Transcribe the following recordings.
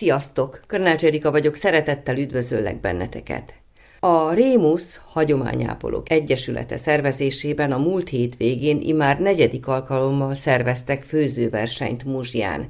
Sziasztok! Körnács Erika vagyok, szeretettel üdvözöllek benneteket. A Rémusz Hagyományápolók Egyesülete szervezésében a múlt hétvégén imár negyedik alkalommal szerveztek főzőversenyt Muzsján,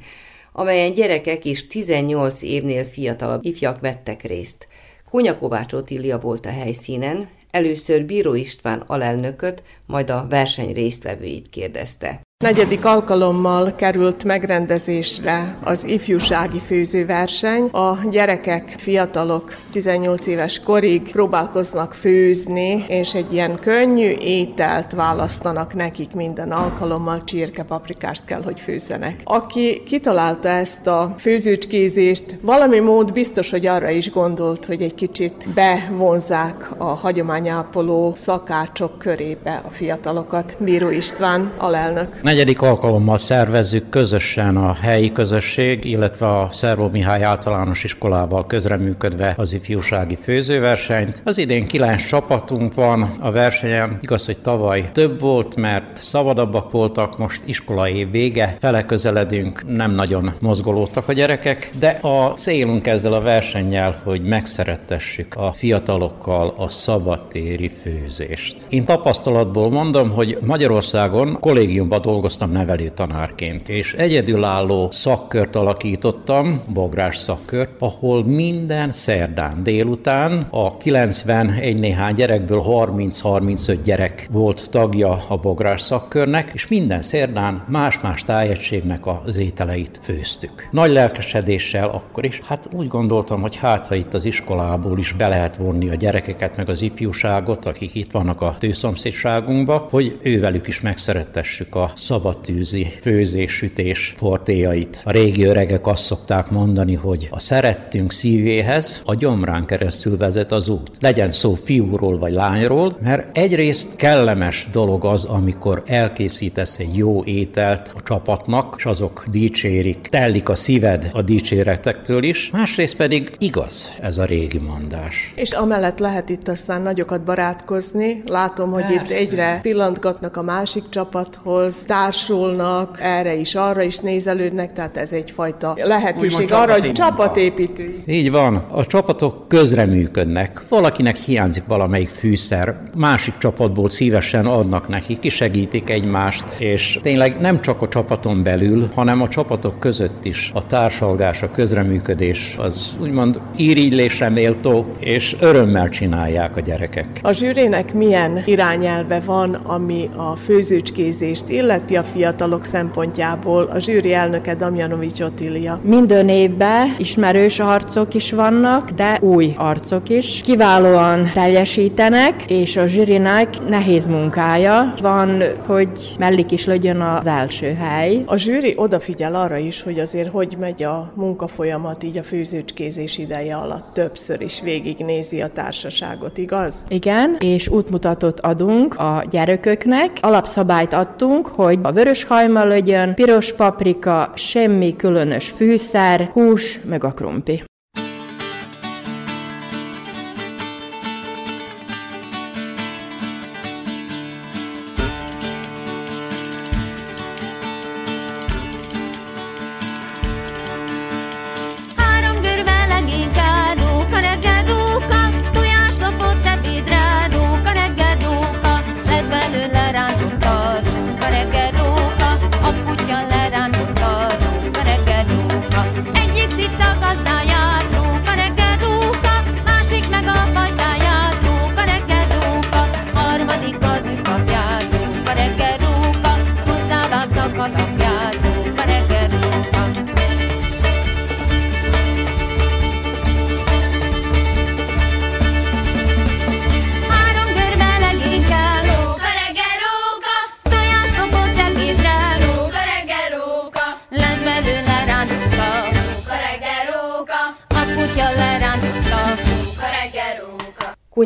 amelyen gyerekek és 18 évnél fiatalabb ifjak vettek részt. Kónya Kovács Otília volt a helyszínen, először Bíró István alelnököt, majd a verseny résztvevőit kérdezte. Negyedik alkalommal került megrendezésre az ifjúsági főzőverseny. A gyerekek, fiatalok 18 éves korig próbálkoznak főzni, és egy ilyen könnyű ételt választanak nekik minden alkalommal, csirkepaprikást kell, hogy főzzenek. Aki kitalálta ezt a főzőcskézést, valami mód biztos, hogy arra is gondolt, hogy egy kicsit bevonzák a hagyományápoló szakácsok körébe a fiatalokat. Bíró István, alelnök. Negyedik alkalommal szervezzük közösen a helyi közösség, illetve a Szervó Mihály általános iskolával közreműködve az ifjúsági főzőversenyt. Az idén kilenc csapatunk van a versenyen. Igaz, hogy tavaly több volt, mert szabadabbak voltak, most iskolai vége, fele közeledünk, nem nagyon mozgolódtak a gyerekek, de a célunk ezzel a versennyel, hogy megszerettessük a fiatalokkal a szabadtéri főzést. Én tapasztalatból mondom, hogy Magyarországon kollégiumban dolgoztam nevelő tanárként, és egyedülálló szakkört alakítottam, bográs szakkört, ahol minden szerdán délután a 91 néhány gyerekből 30-35 gyerek volt tagja a bográs szakkörnek, és minden szerdán más-más tájegységnek az ételeit főztük. Nagy lelkesedéssel akkor is, hát úgy gondoltam, hogy hát ha itt az iskolából is be lehet vonni a gyerekeket, meg az ifjúságot, akik itt vannak a tőszomszédságunkba, hogy ővelük is megszerettessük a szabadtűzi főzés-sütés fortéjait. A régi öregek azt szokták mondani, hogy a szerettünk szívéhez a gyomrán keresztül vezet az út. Legyen szó fiúról vagy lányról, mert egyrészt kellemes dolog az, amikor elkészítesz egy jó ételt a csapatnak, és azok dicsérik, tellik a szíved a dicséretektől is, másrészt pedig igaz ez a régi mondás. És amellett lehet itt aztán nagyokat barátkozni. Látom, hogy Persze. itt egyre pillantgatnak a másik csapathoz, társulnak, erre is, arra is nézelődnek, tehát ez egyfajta lehetőség Úgymond arra, hogy csapatépítő. Így van, a csapatok közreműködnek. Valakinek hiányzik valamelyik fűszer, másik csapatból szívesen adnak neki, kisegítik egymást, és tényleg nem csak a csapaton belül, hanem a csapatok között is a társalgás, a közreműködés az úgymond írigylésre méltó, és örömmel csinálják a gyerekek. A zsűrének milyen irányelve van, ami a főzőcskézést illeti a fiatalok szempontjából? A zsűri elnöke Damjanovics Otilia. Minden évben ismerős arcok is vannak, de új arcok is. Kiválóan teljesítenek, és a zsűrinek nehéz munkája van, hogy mellik is legyen az első hely. A zsűri odafigyel arra is, hogy azért hogy megy a munkafolyamat így a főzőcskézés ideje alatt. Többször is végignézi a társaságot, igaz? Igen, és útmutatót adunk a gyerekeknek. Alapszabályt adtunk, hogy a vörös hajma legyen, piros paprika, semmi különös fűszer, hús, meg a krumpi.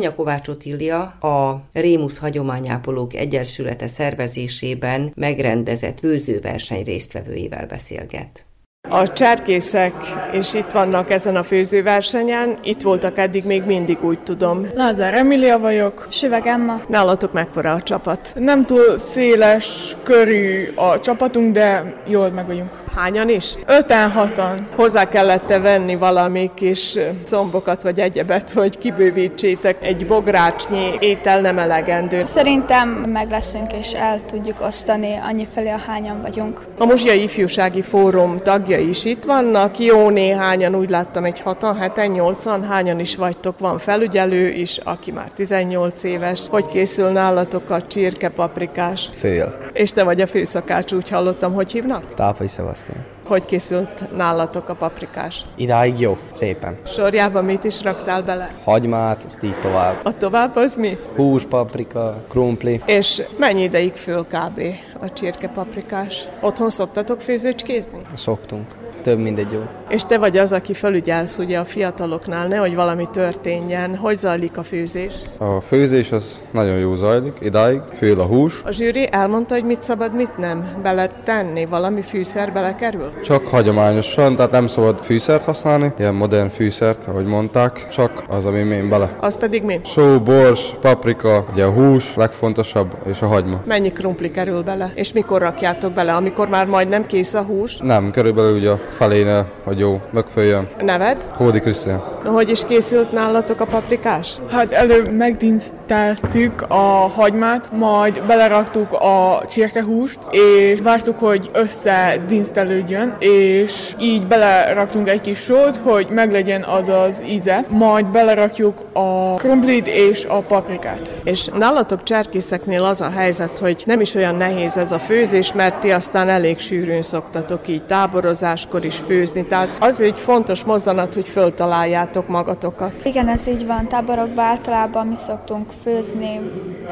Kónya Kovács Otília a Rémusz Hagyományápolók Egyesülete szervezésében megrendezett főzőverseny résztvevőivel beszélget. A cserkészek is itt vannak ezen a főzőversenyen, itt voltak eddig még mindig, úgy tudom. Lázár Emilia vagyok. Süveg Emma. Nálatok mekkora a csapat? Nem túl széles körű a csapatunk, de jól meg vagyunk. Hányan is? Öten, hatan. Hozzá kellett venni valami kis combokat vagy egyebet, hogy kibővítsétek. Egy bográcsnyi étel nem elegendő. Szerintem meg leszünk és el tudjuk osztani annyi felé, a hányan vagyunk. A Muzsiai Ifjúsági Fórum tagja is itt vannak, jó néhányan, úgy láttam egy hatan, heten, nyolcan, hányan is vagytok, van felügyelő is, aki már 18 éves. Hogy készül nálatok a csirke paprikás? Fél. És te vagy a főszakács, úgy hallottam, hogy hívnak? Tápai Szevasztián. Hogy készült nálatok a paprikás? Idáig jó, szépen. Sorjában mit is raktál bele? Hagymát, azt így tovább. A tovább az mi? Hús, paprika, krumpli. És mennyi ideig föl kb. a csirke paprikás? Otthon szoktatok főzőcskézni? Szoktunk. Több mint egy jó. És te vagy az, aki felügyelsz ugye a fiataloknál, nehogy valami történjen. Hogy zajlik a főzés? A főzés az nagyon jó zajlik, idáig, fél a hús. A zsűri elmondta, hogy mit szabad, mit nem bele tenni, valami fűszer belekerül? Csak hagyományosan, tehát nem szabad fűszert használni, ilyen modern fűszert, ahogy mondták, csak az, ami mén bele. Az pedig mi? Só, bors, paprika, ugye a hús, legfontosabb, és a hagyma. Mennyi krumpli kerül bele? És mikor rakjátok bele? Amikor már majdnem kész a hús? Nem, körülbelül ugye a feléne, hogy jó, megfőjön. Neved? Hódi Krisztián. Hogy is készült nálatok a paprikás? Hát előbb megdinszteltük a hagymát, majd beleraktuk a csirkehúst, és vártuk, hogy összedinsztelődjön, és így beleraktunk egy kis sót, hogy meglegyen az az íze. Majd belerakjuk a krumplit és a paprikát. És nálatok cserkészeknél az a helyzet, hogy nem is olyan nehéz ez a főzés, mert ti aztán elég sűrűn szoktatok így táborozáskor is főzni. Tehát az egy fontos mozzanat, hogy föltaláljátok magatokat. Igen, ez így van. Táborokban általában mi szoktunk főzni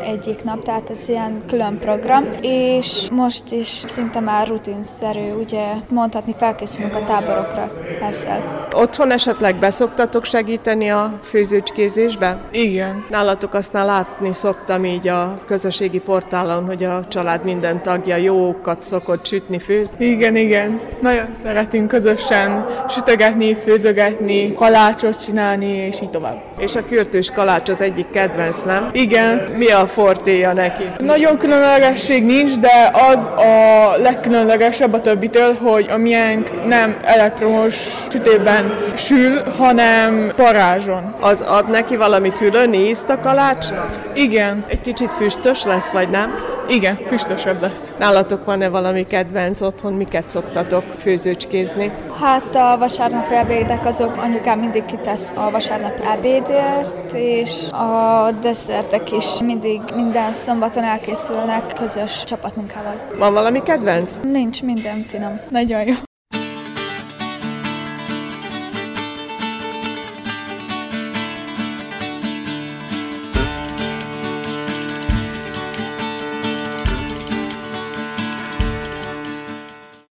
egyik nap, tehát ez ilyen külön program, és most is szinte már rutinszerű, ugye mondhatni felkészülünk a táborokra ezzel. Otthon esetleg beszoktatok segíteni a főzőcskézésbe? Igen. Nálatok aztán látni szoktam így a közösségi portálon, hogy a család minden tagja jókat szokott sütni, főzni. Igen, igen. Nagyon szeretünk közösen sütögetni, főzögetni, kalácsot csinálni, és így tovább. És a kürtős kalács az egyik kedvenc, nem? Igen. Mi a fortéja neki? Nagyon különlegesség nincs, de az a legkülönlegesebb a többitől, hogy a miénk nem elektromos sütőben sül, hanem parázson. Az ad neki valami külön ízt a kalácsnak? Igen, Egy kicsit füstös lesz, vagy nem? Igen, füstösebb lesz. Nálatok van-e valami kedvenc otthon, miket szoktatok főzőcskézni? Hát a vasárnapi ebédek azok anyukám mindig kitesz a vasárnapi ebédért, és a desszertek is mindig minden szombaton elkészülnek közös csapatmunkával. Van valami kedvenc? Nincs minden finom. Nagyon jó.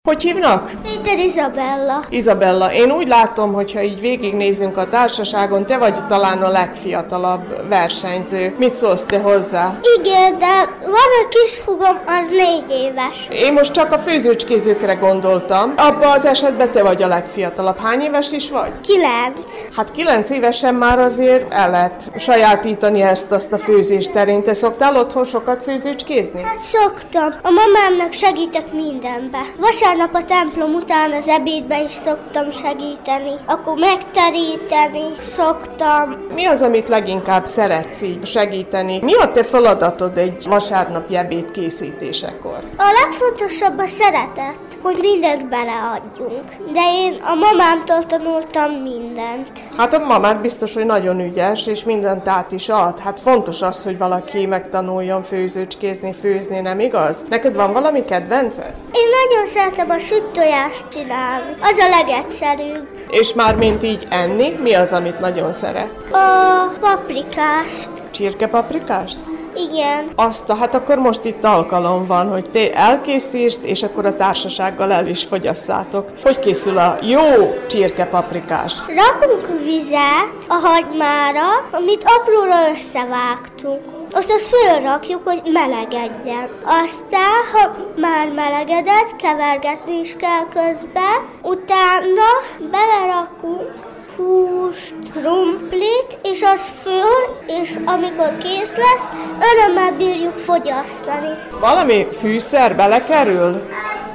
Hogy hívnak? Péter Izabella. Izabella, én úgy látom, hogyha így végignézünk a társaságon, te vagy talán a legfiatalabb versenyző. Mit szólsz te hozzá? Igen, de van a kisfugom, az négy éves. Én most csak a főzőcskézőkre gondoltam. Abban az esetben te vagy a legfiatalabb. Hány éves is vagy? Kilenc. Hát kilenc évesen már azért el lehet sajátítani ezt-azt a főzés terén. Te szoktál otthon sokat főzőcskézni? Hát szoktam. A mamámnak segítek mindenbe. Vasárnap a templom után az ebédbe is szoktam segíteni. Akkor megteríteni szoktam. Mi az, amit leginkább szeretsz így segíteni? Mi a te feladatod egy vasárnapi ebéd készítésekor? A legfontosabb a szeretet, hogy mindent beleadjunk. De én a mamámtól tanultam mindent. Hát a mamát biztos, hogy nagyon ügyes, és mindent át is ad. Hát fontos az, hogy valaki megtanuljon főzőcskézni, főzni, nem igaz? Neked van valami kedvenced? Én nagyon szeretem a süt tojást csinálni. Az a legegyszerűbb. És már mint így enni, mi az, amit nagyon szeretsz? A paprikást. Csirkepaprikást? Igen. Azt, hát akkor most itt alkalom van, hogy te elkészítsd, és akkor a társasággal el is fogyasszátok. Hogy készül a jó csirkepaprikás? Rakunk vizet a hagymára, amit apróra összevágtunk. Azt azt fölrakjuk, hogy melegedjen. Aztán, ha már melegedett, kevergetni is kell közben. Utána belerakunk húst, krumplit, és az föl, és amikor kész lesz, örömmel bírjuk fogyasztani. Valami fűszer belekerül?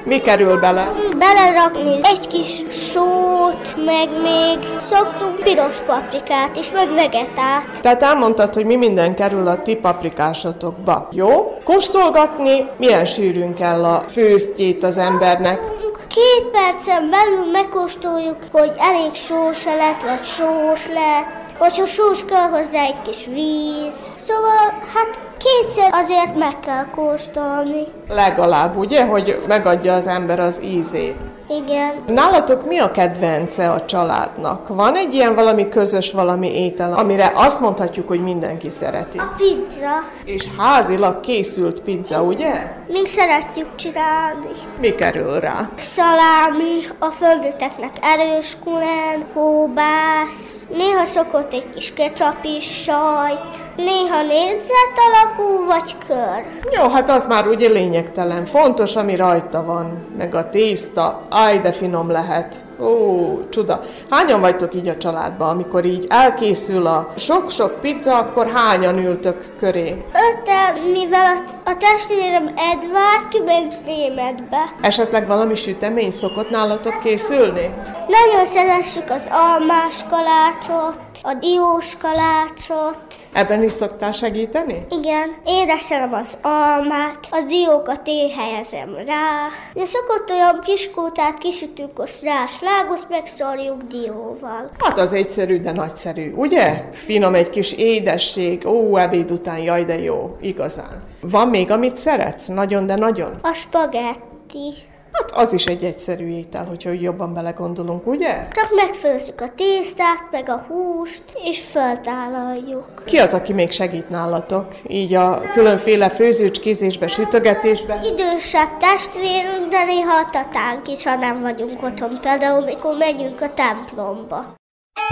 Mi kerül bele? Belerakni egy kis sót, meg még szoktunk piros paprikát is, meg vegetát. Tehát elmondtad, hogy mi minden kerül a ti paprikásatokba. Jó? Kóstolgatni, milyen sűrűn kell a főztjét az embernek? Két percen belül megkóstoljuk, hogy elég sós lett, vagy sós lett. Hogyha sós kell hozzá egy kis víz. Szóval, hát kétszer azért meg kell kóstolni. Legalább, ugye, hogy megadja az ember az ízét. Igen. Nálatok mi a kedvence a családnak? Van egy ilyen valami közös valami étel, amire azt mondhatjuk, hogy mindenki szereti? A pizza. És házilag készült pizza, ugye? Mink szeretjük csinálni. Mi kerül rá? Szalámi, a földöteknek erős kulen, kóbász, néha szokott egy kis ketchup is, sajt, néha négyzet alakú vagy kör. Jó, hát az már ugye lényegtelen. Fontos, ami rajta van, meg a tészta. Áj, de finom lehet. Ó, csuda. Hányan vagytok így a családban, amikor így elkészül a sok-sok pizza, akkor hányan ültök köré? Öten, mivel a, a testvérem Edward kiment németbe. Esetleg valami sütemény szokott nálatok készülni? Nagyon szeressük az almás kalácsot, a diós kalácsot. Ebben is szoktál segíteni? Igen, édesem az almát, a diókat én helyezem rá. De szokott olyan piskótát kisütünk, azt rá slágoszt megszorjuk dióval. Hát az egyszerű, de nagyszerű, ugye? Finom egy kis édesség, ó, ebéd után, jaj, de jó, igazán. Van még, amit szeretsz? Nagyon, de nagyon? A spagetti. Hát az is egy egyszerű étel, hogyha úgy jobban belegondolunk, ugye? Csak megfőzzük a tésztát, meg a húst, és föltálaljuk. Ki az, aki még segít nálatok? Így a különféle főzőcskézésbe, sütögetésbe? Idősebb testvérünk, de néha a tatánk is, ha nem vagyunk otthon. Például, mikor megyünk a templomba.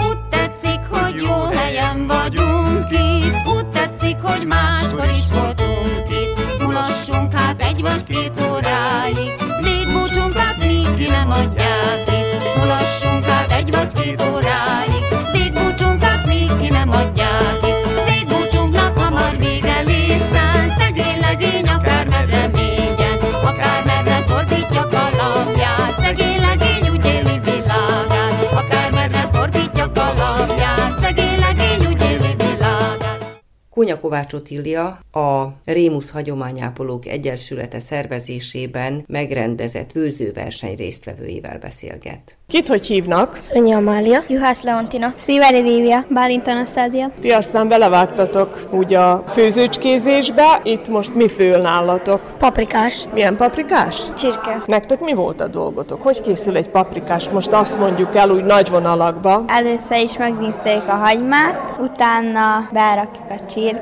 Úgy tetszik, hogy jó helyen vagyunk itt, úgy tetszik, hogy máskor is voltunk itt. Mulassunk hát egy vagy két óráig, ki nem adják itt. Mulassunk hát egy vagy két óráig, légbúcsunkat míg ki nem adják Kónya Kovács Otília a Rémusz Hagyományápolók Egyesülete szervezésében megrendezett főzőverseny résztvevőivel beszélget. Kit hogy hívnak? Szonyi Amália, Juhász Leontina. Szíveri Lívia, Bálint Anasztázia. Ti aztán belevágtatok úgy a főzőcskézésbe, itt most mi fől nálatok? Paprikás. Milyen paprikás? Csirke. Nektek mi volt a dolgotok? Hogy készül egy paprikás? Most azt mondjuk el úgy nagy vonalakba. Először is megdíszteljük a hagymát, utána berakjuk a csirkét.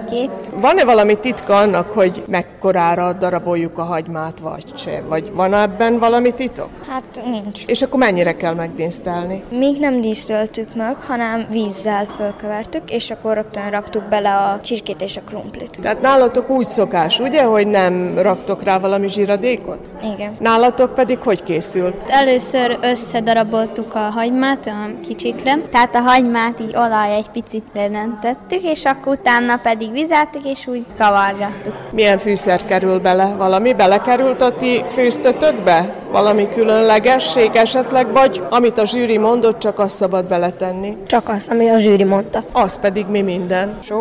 Van-e valami titka annak, hogy mekkorára daraboljuk a hagymát, vagy sem? Vagy van ebben valami titok? Hát nincs. És akkor mennyire kell megdísztelni? Még nem dísztöltük meg, hanem vízzel fölkövertük, és akkor rögtön raktuk bele a csirkét és a krumplit. Tehát nálatok úgy szokás, ugye, hogy nem raktok rá valami zsiradékot? Igen. Nálatok pedig hogy készült? Először összedaraboltuk a hagymát olyan kicsikre, tehát a hagymát így olaj egy picit lentettük, és akkor utána pedig vizeltük, és úgy kavargattuk. Milyen fűszer kerül bele? Valami belekerült a ti főztötökbe? Valami különlegesség esetleg, vagy amit a zsűri mondott, csak azt szabad beletenni? Csak az, ami a zsűri mondta. Az pedig mi minden? Só.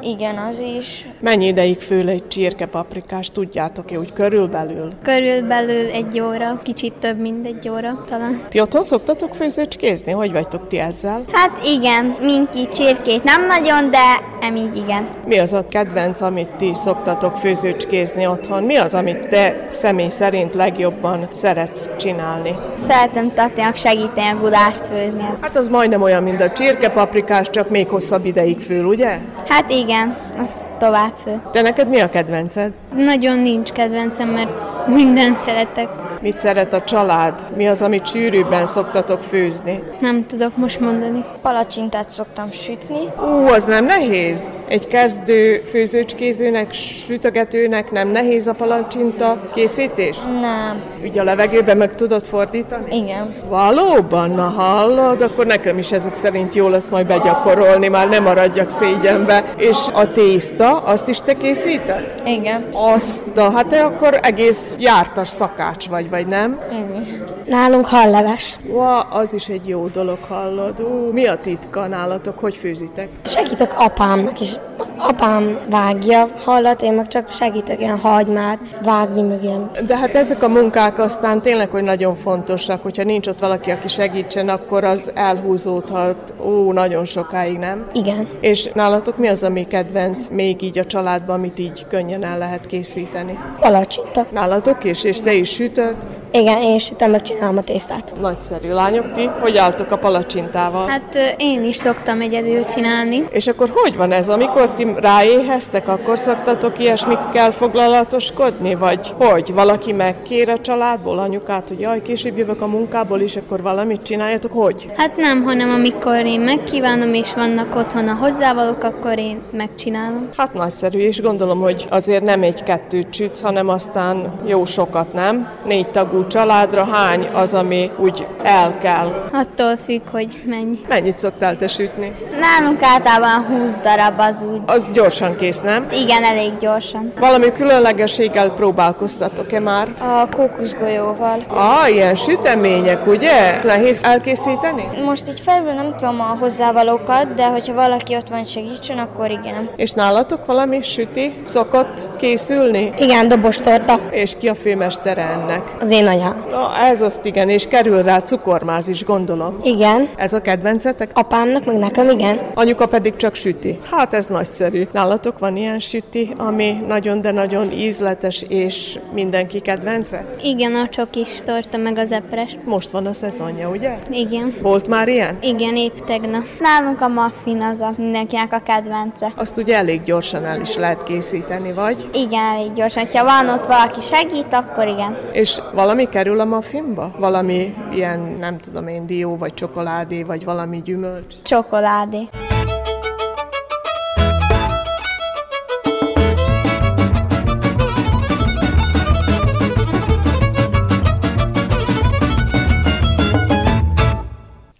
Igen, az is. Mennyi ideig fől egy csirkepaprikás, tudjátok-e úgy körülbelül? Körülbelül egy óra, kicsit több, mint egy óra talán. Ti otthon szoktatok főzőcskézni? Hogy vagytok ti ezzel? Hát igen, minki csirkét nem nagyon, de emígy igen. Mi az a kedvenc, amit ti szoktatok főzőcskézni otthon? Mi az, amit te személy szerint legjobban szeretsz csinálni? szeretem Tatinak segíteni a gulást főzni. Hát az majdnem olyan, mint a csirkepaprikás, csak még hosszabb ideig fől, ugye? Hát igen, az tovább fő. Te neked mi a kedvenced? Nagyon nincs kedvencem, mert mindent szeretek. Mit szeret a család? Mi az, amit sűrűbben szoktatok főzni? Nem tudok most mondani. Palacsintát szoktam sütni. Ú, az nem nehéz. Egy kezdő főzőcskézőnek, sütögetőnek nem nehéz a palacsinta készítés? Nem. Ugye a levegőben meg tudod fordítani? Igen. Valóban? Na hallod? Akkor nekem is ezek szerint jó lesz majd begyakorolni, már nem maradjak szégyenbe. És a tészta, azt is te készíted? Igen. Azt, a, hát te akkor egész jártas szakács vagy, vagy nem? Igen. Nálunk halleves. Ua, az is egy jó dolog, hallod. Ú, mi a titka nálatok? Hogy főzitek? Segítek apámnak is. Az apám vágja hallat, én meg csak segítek ilyen hagymát vágni, meg ilyen. De hát ezek a munkák aztán tényleg, hogy nagyon fontosak, hogyha nincs ott valaki, aki segítsen, akkor az elhúzódhat, ó, nagyon sokáig, nem? Igen. És nálatok mi az, ami kedvenc még így a családban, amit így könnyen el lehet készíteni? Palacsinta. Nálatok is? És te is sütöd? Igen, én sütöm, meg csinálom a tésztát. Nagyszerű. Lányok, ti hogy álltok a palacsintával? Hát én is szoktam egyedül csinálni. És akkor hogy van ez? Amikor ti ráéheztek, akkor szoktatok ilyesmikkel foglalatoskodni? Vagy hogy? Valaki megkér a családból anyukát, hogy jaj, később jövök a munkából, és akkor valamit csináljatok? Hogy? Hát nem, hanem amikor én megkívánom, és vannak otthon a hozzávalók, akkor én megcsinálom. Hát nagyszerű, és gondolom, hogy azért nem egy-kettőt sütsz, hanem aztán jó sokat, nem? Négy tagú családra hány az, ami úgy el kell? Attól függ, hogy mennyi. Mennyit szoktál te sütni? Nálunk általában 20 darab az úgy. Az gyorsan kész, nem? Igen, elég gyorsan. Valami különlegességgel próbálkoztatok-e már? A kókuszgolyóval. Ah, ilyen sütemények, ugye? Nehéz elkészíteni? Most így felül nem tudom a hozzávalókat, de hogyha valaki ott van segítsen, akkor igen. És nálatok valami süti szokott készülni? Igen, dobostorta. És ki a főmestere ennek? Az én anyám. Na, ez azt igen, és kerül rá cukormáz is, gondolom. Igen. Ez a kedvencetek? Apámnak, meg nekem igen. Anyuka pedig csak süti. Hát ez nagyszerű. Nálatok van ilyen süti, ami nagyon, de nagyon ízletes, és mindenki kedvence? Igen, a csokis torta meg az epres. Most van a szezonja, ugye? Igen. Volt már ilyen? Igen, épp tegnap. Nálunk a muffin az a mindenkinek a kedvence. Azt ugye elég gyorsan el is lehet készíteni, vagy? Igen, elég gyorsan. Ha van ott valaki segít, akkor igen. És valami kerül a muffinba? Valami ilyen, nem tudom én, dió, vagy csokoládé, vagy valami gyümölcs? Csokoládé.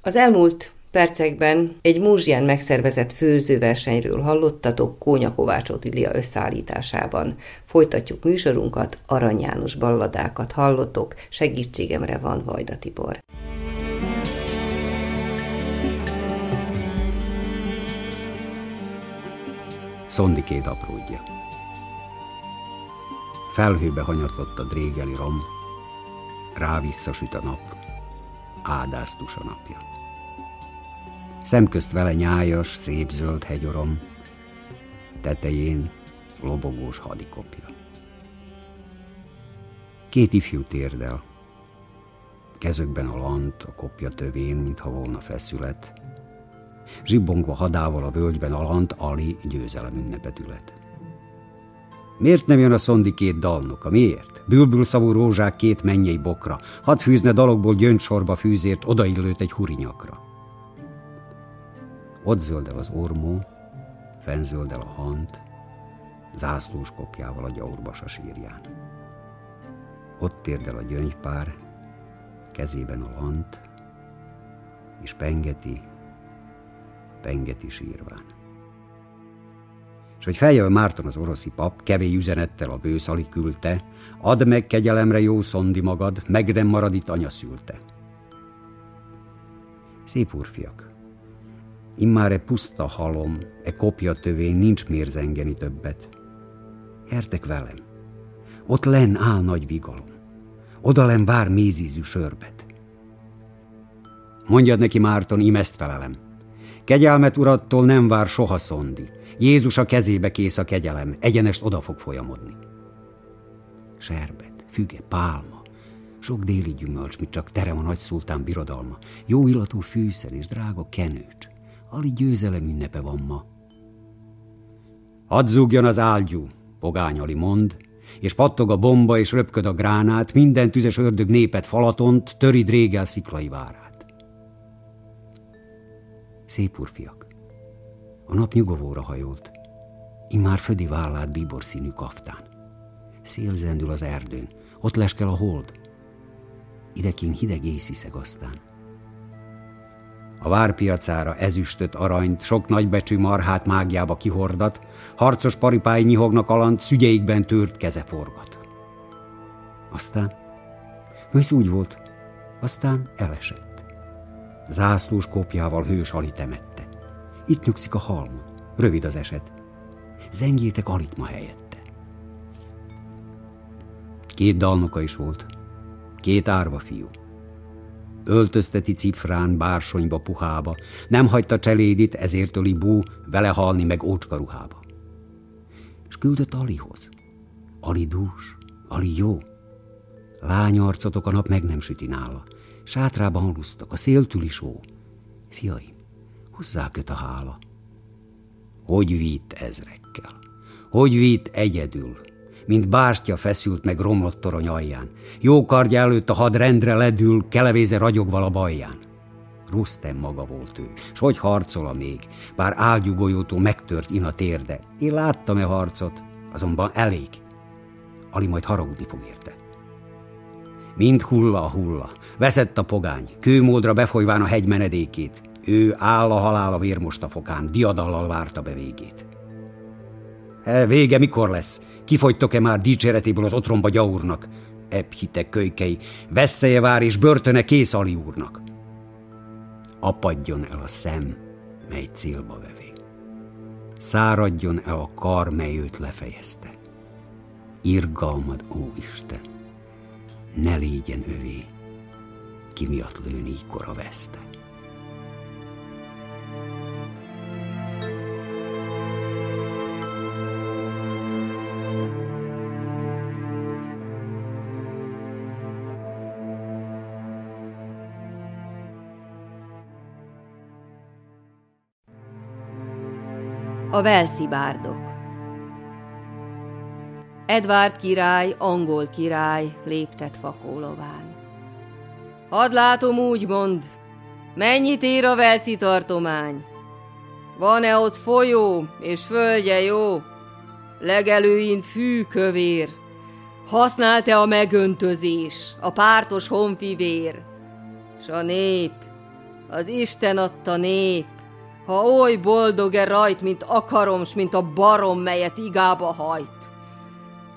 Az elmúlt percekben egy múzsján megszervezett főzőversenyről hallottatok Kónya Kovács Otilia összeállításában. Folytatjuk műsorunkat, Arany János balladákat hallotok, segítségemre van Vajda Tibor. Szondikéd apródja. Felhőbe hanyatlott a drégeli rom, rá visszasüt a nap, áldáztus a napja. Szemközt vele nyájas, szép zöld hegyorom, tetején lobogós hadikopja. Két ifjú térdel, kezökben a lant, a kopja tövén, mintha volna feszület, zsibbongva hadával a völgyben a lant Ali győzelem ünnepet ület. Miért nem jön a szondi két dalnoka? Miért? Bülbül szavú rózsák két mennyei bokra, hadd fűzne dalokból gyöngysorba fűzért odaillőt egy hurinyakra. Ott zöldel az ormó, fenzöldel a hant, zászlós kopjával a gyaurbas a sírján. Ott térdel a gyöngypár, kezében a lant, és pengeti, pengeti sírván. És hogy feljön Márton az oroszi pap, kevés üzenettel a bősz alig küldte, add meg kegyelemre jó szondi magad, meg nem marad itt anya szülte. Szép úrfiak, immár e puszta halom, e kopja tövén nincs miért többet. Gyertek velem, ott len áll nagy vigalom, oda len vár mézízű sörbet. Mondjad neki, Márton, imeszt felelem. Kegyelmet urattól nem vár soha szondi. Jézus a kezébe kész a kegyelem, egyenest oda fog folyamodni. Serbet, füge, pálma, Sok déli gyümölcs, mint csak terem a nagy szultán birodalma. Jó illatú fűszer és drága kenőcs. Ali győzelem ünnepe van ma. Hadd zúgjon az álgyú, pogány Ali mond, és pattog a bomba, és röpköd a gránát, minden tüzes ördög népet falatont, törid régel sziklai várát. Szép urfiak, a nap nyugovóra hajolt, immár födi vállát bíbor színű kaftán. Szél zendül az erdőn, ott leskel a hold. Idekin hideg észiszeg aztán. A várpiacára ezüstöt, aranyt, sok nagybecsű marhát mágiába kihordat, harcos paripái nyihognak alant, szügyeikben tört keze forgat. Aztán, ez úgy volt, aztán elesett. Zászlós kopjával hős Ali temette. Itt nyugszik a halmon, rövid az eset. Zengjétek alitma helyette. Két dalnoka is volt, két árva fiú öltözteti cifrán, bársonyba, puhába, nem hagyta cselédit, ezért öli bú, vele halni meg ócska ruhába. És küldött Alihoz. Ali dús, Ali jó. Lányarcotok a nap meg nem süti nála. Sátrában alusztak, a széltül is ó. Fiaim, hozzá köt a hála. Hogy vitt ezrekkel? Hogy vitt egyedül? Mint bástya feszült meg romlott torony alján. Jó kardja előtt a had rendre ledül, kelevéze ragyogval a bajján. Rustem maga volt ő, s hogy harcol még, bár ágyugolyótól megtört ina térde. Én láttam-e harcot, azonban elég. Ali majd haragudni fog érte. Mind hulla a hulla, veszett a pogány, kőmódra befolyván a hegy menedékét. Ő áll a halál a vérmosta fokán, diadallal várta be végét. E, vége mikor lesz? Kifogytok-e már dicséretéből az otromba gyaurnak? Ebb hitek kölykei, veszélye vár és börtöne kész Ali úrnak. Apadjon el a szem, mely célba vevé. Száradjon el a kar, mely őt lefejezte. Irgalmad, ó Isten, ne légyen övé, ki miatt lőni kora veszte. A Velszi bárdok Edvard király, angol király léptet fakólován. Hadd látom úgy mond, mennyit ér a Velszi tartomány? Van-e ott folyó és földje jó? Legelőin fű kövér, használt-e a megöntözés, a pártos honfivér? S a nép, az Isten adta nép, ha oly boldog-e rajt, mint akarom, s mint a barom, melyet igába hajt.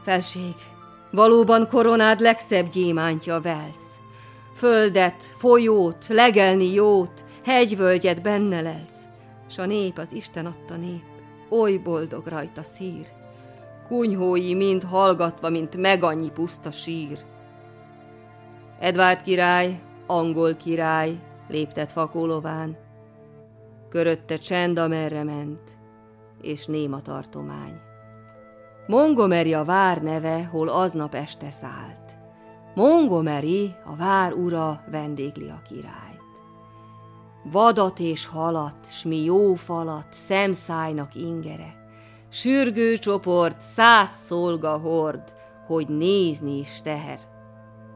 Felség, valóban koronád legszebb gyémántja velsz. Földet, folyót, legelni jót, hegyvölgyet benne lesz, s a nép az Isten adta nép, oly boldog rajta szír. Kunyhói mind hallgatva, mint megannyi puszta sír. Edvárd király, angol király, léptet fakólován, körötte csend, amerre ment, és néma tartomány. Montgomery a vár neve, hol aznap este szállt. Montgomery, a vár ura, vendégli a királyt. Vadat és halat, s mi jó falat, szemszájnak ingere, sürgő csoport, száz szolga hord, hogy nézni is teher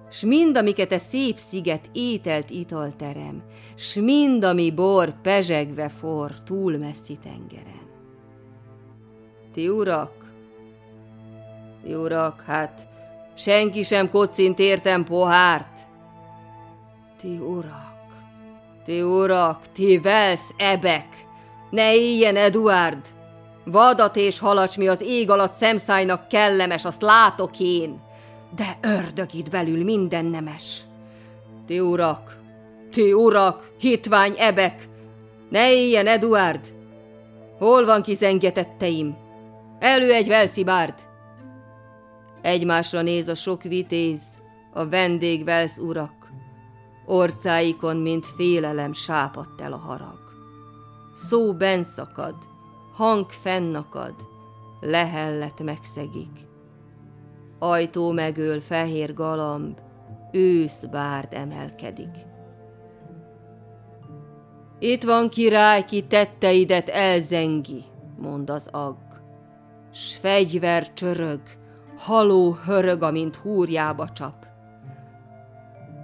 s mind, amiket e szép sziget ételt italterem, s mind, ami bor pezsegve for túl messzi tengeren. Ti urak, ti urak, hát senki sem kocint értem pohárt. Ti urak, ti urak, ti velsz ebek, ne éljen Eduard! Vadat és halacsmi az ég alatt szemszájnak kellemes, azt látok én de ördög itt belül minden nemes. Ti urak, ti urak, hitvány ebek, ne éljen Eduard! Hol van kizengetetteim? Elő egy velszibárd! Egymásra néz a sok vitéz, a vendég velsz urak. Orcáikon, mint félelem, sápadt el a harag. Szó benszakad, hang fennakad, lehellet megszegik ajtó megöl fehér galamb, őszbárd emelkedik. Itt van király, ki tetteidet elzengi, mond az ag, s fegyver csörög, haló hörög, amint húrjába csap.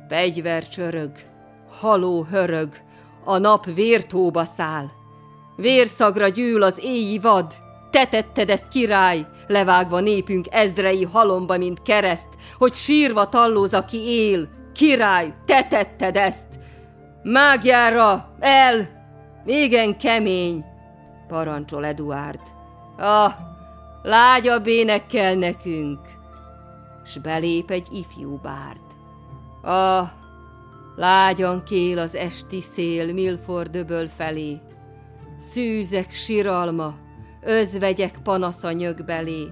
Fegyver csörög, haló hörög, a nap vértóba száll. Vérszagra gyűl az éji vad, te tetted ezt, király, levágva népünk ezrei halomba, mint kereszt, hogy sírva tallóz, aki él. Király, te tetted ezt! Mágjára, el! Igen kemény, parancsol Eduard. Ah, lágyabb énekkel nekünk. S belép egy ifjú bárd. Ah, lágyan kél az esti szél Milford öböl felé. Szűzek siralma, özvegyek panasza nyög belé.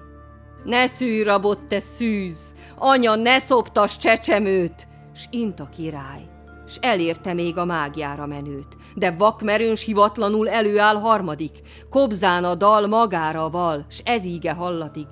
Ne szűj rabot, te szűz, anya, ne szoptas csecsemőt, s int a király, s elérte még a mágiára menőt. De vakmerőns hivatlanul előáll harmadik, kobzán a dal magára val, s ez íge hallatik.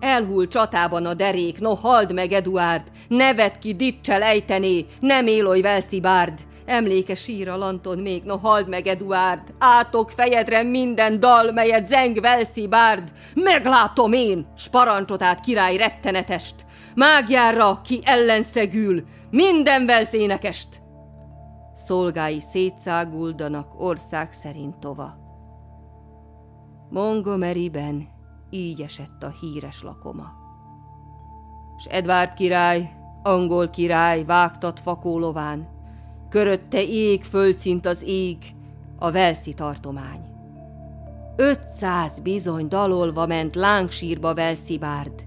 Elhull csatában a derék, no hald meg Eduard, nevet ki dicsel ejtené, nem éloj Velszibárd, Emléke sír a lanton még, no hald meg Eduard, átok fejedre minden dal, melyet zeng Velszibárd, meglátom én, s parancsot át király rettenetest, mágjára, ki ellenszegül, minden velszénekest. Szolgái szétszáguldanak ország szerint tova. Montgomeryben így esett a híres lakoma. S Edvard király, angol király vágtat fakólován, körötte ég földszint az ég, a Velszi tartomány. Ötszáz bizony dalolva ment lángsírba Velszibárd,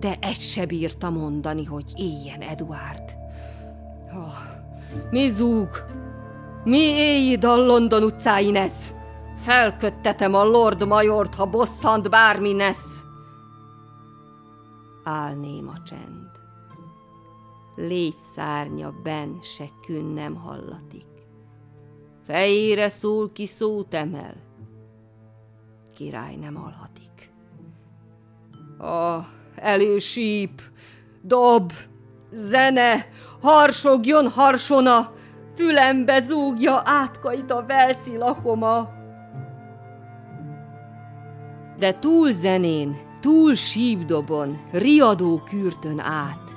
de egy se bírta mondani, hogy éljen Eduard. Oh, mi zúg? Mi éji dal London utcáin ez? Felköttetem a Lord Majort, ha bosszant bármi nesz. Álném a csend. Légy szárnya ben se kün nem hallatik. Fejére szól ki szót emel, király nem alhatik. Ah, elősíp, dob, zene, harsogjon harsona, fülembe zúgja átkait a velszi lakoma. De túl zenén, túl sípdobon, riadó kürtön át,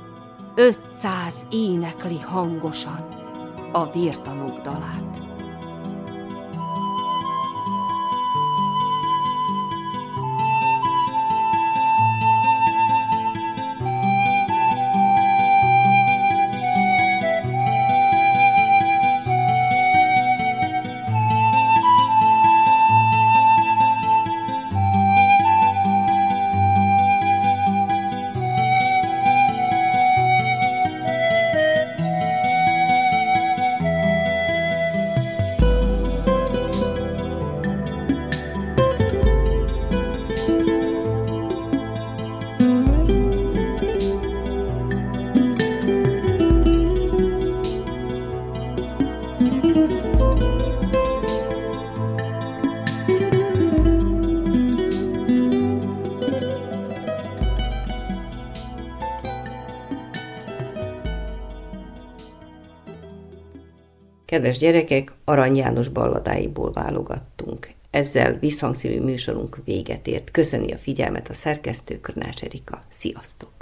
ötszáz énekli hangosan a vértanúk dalát. Kedves gyerekek, Arany János balladáiból válogattunk. Ezzel visszhangszívű műsorunk véget ért. Köszöni a figyelmet a szerkesztő Körnás Erika. Sziasztok!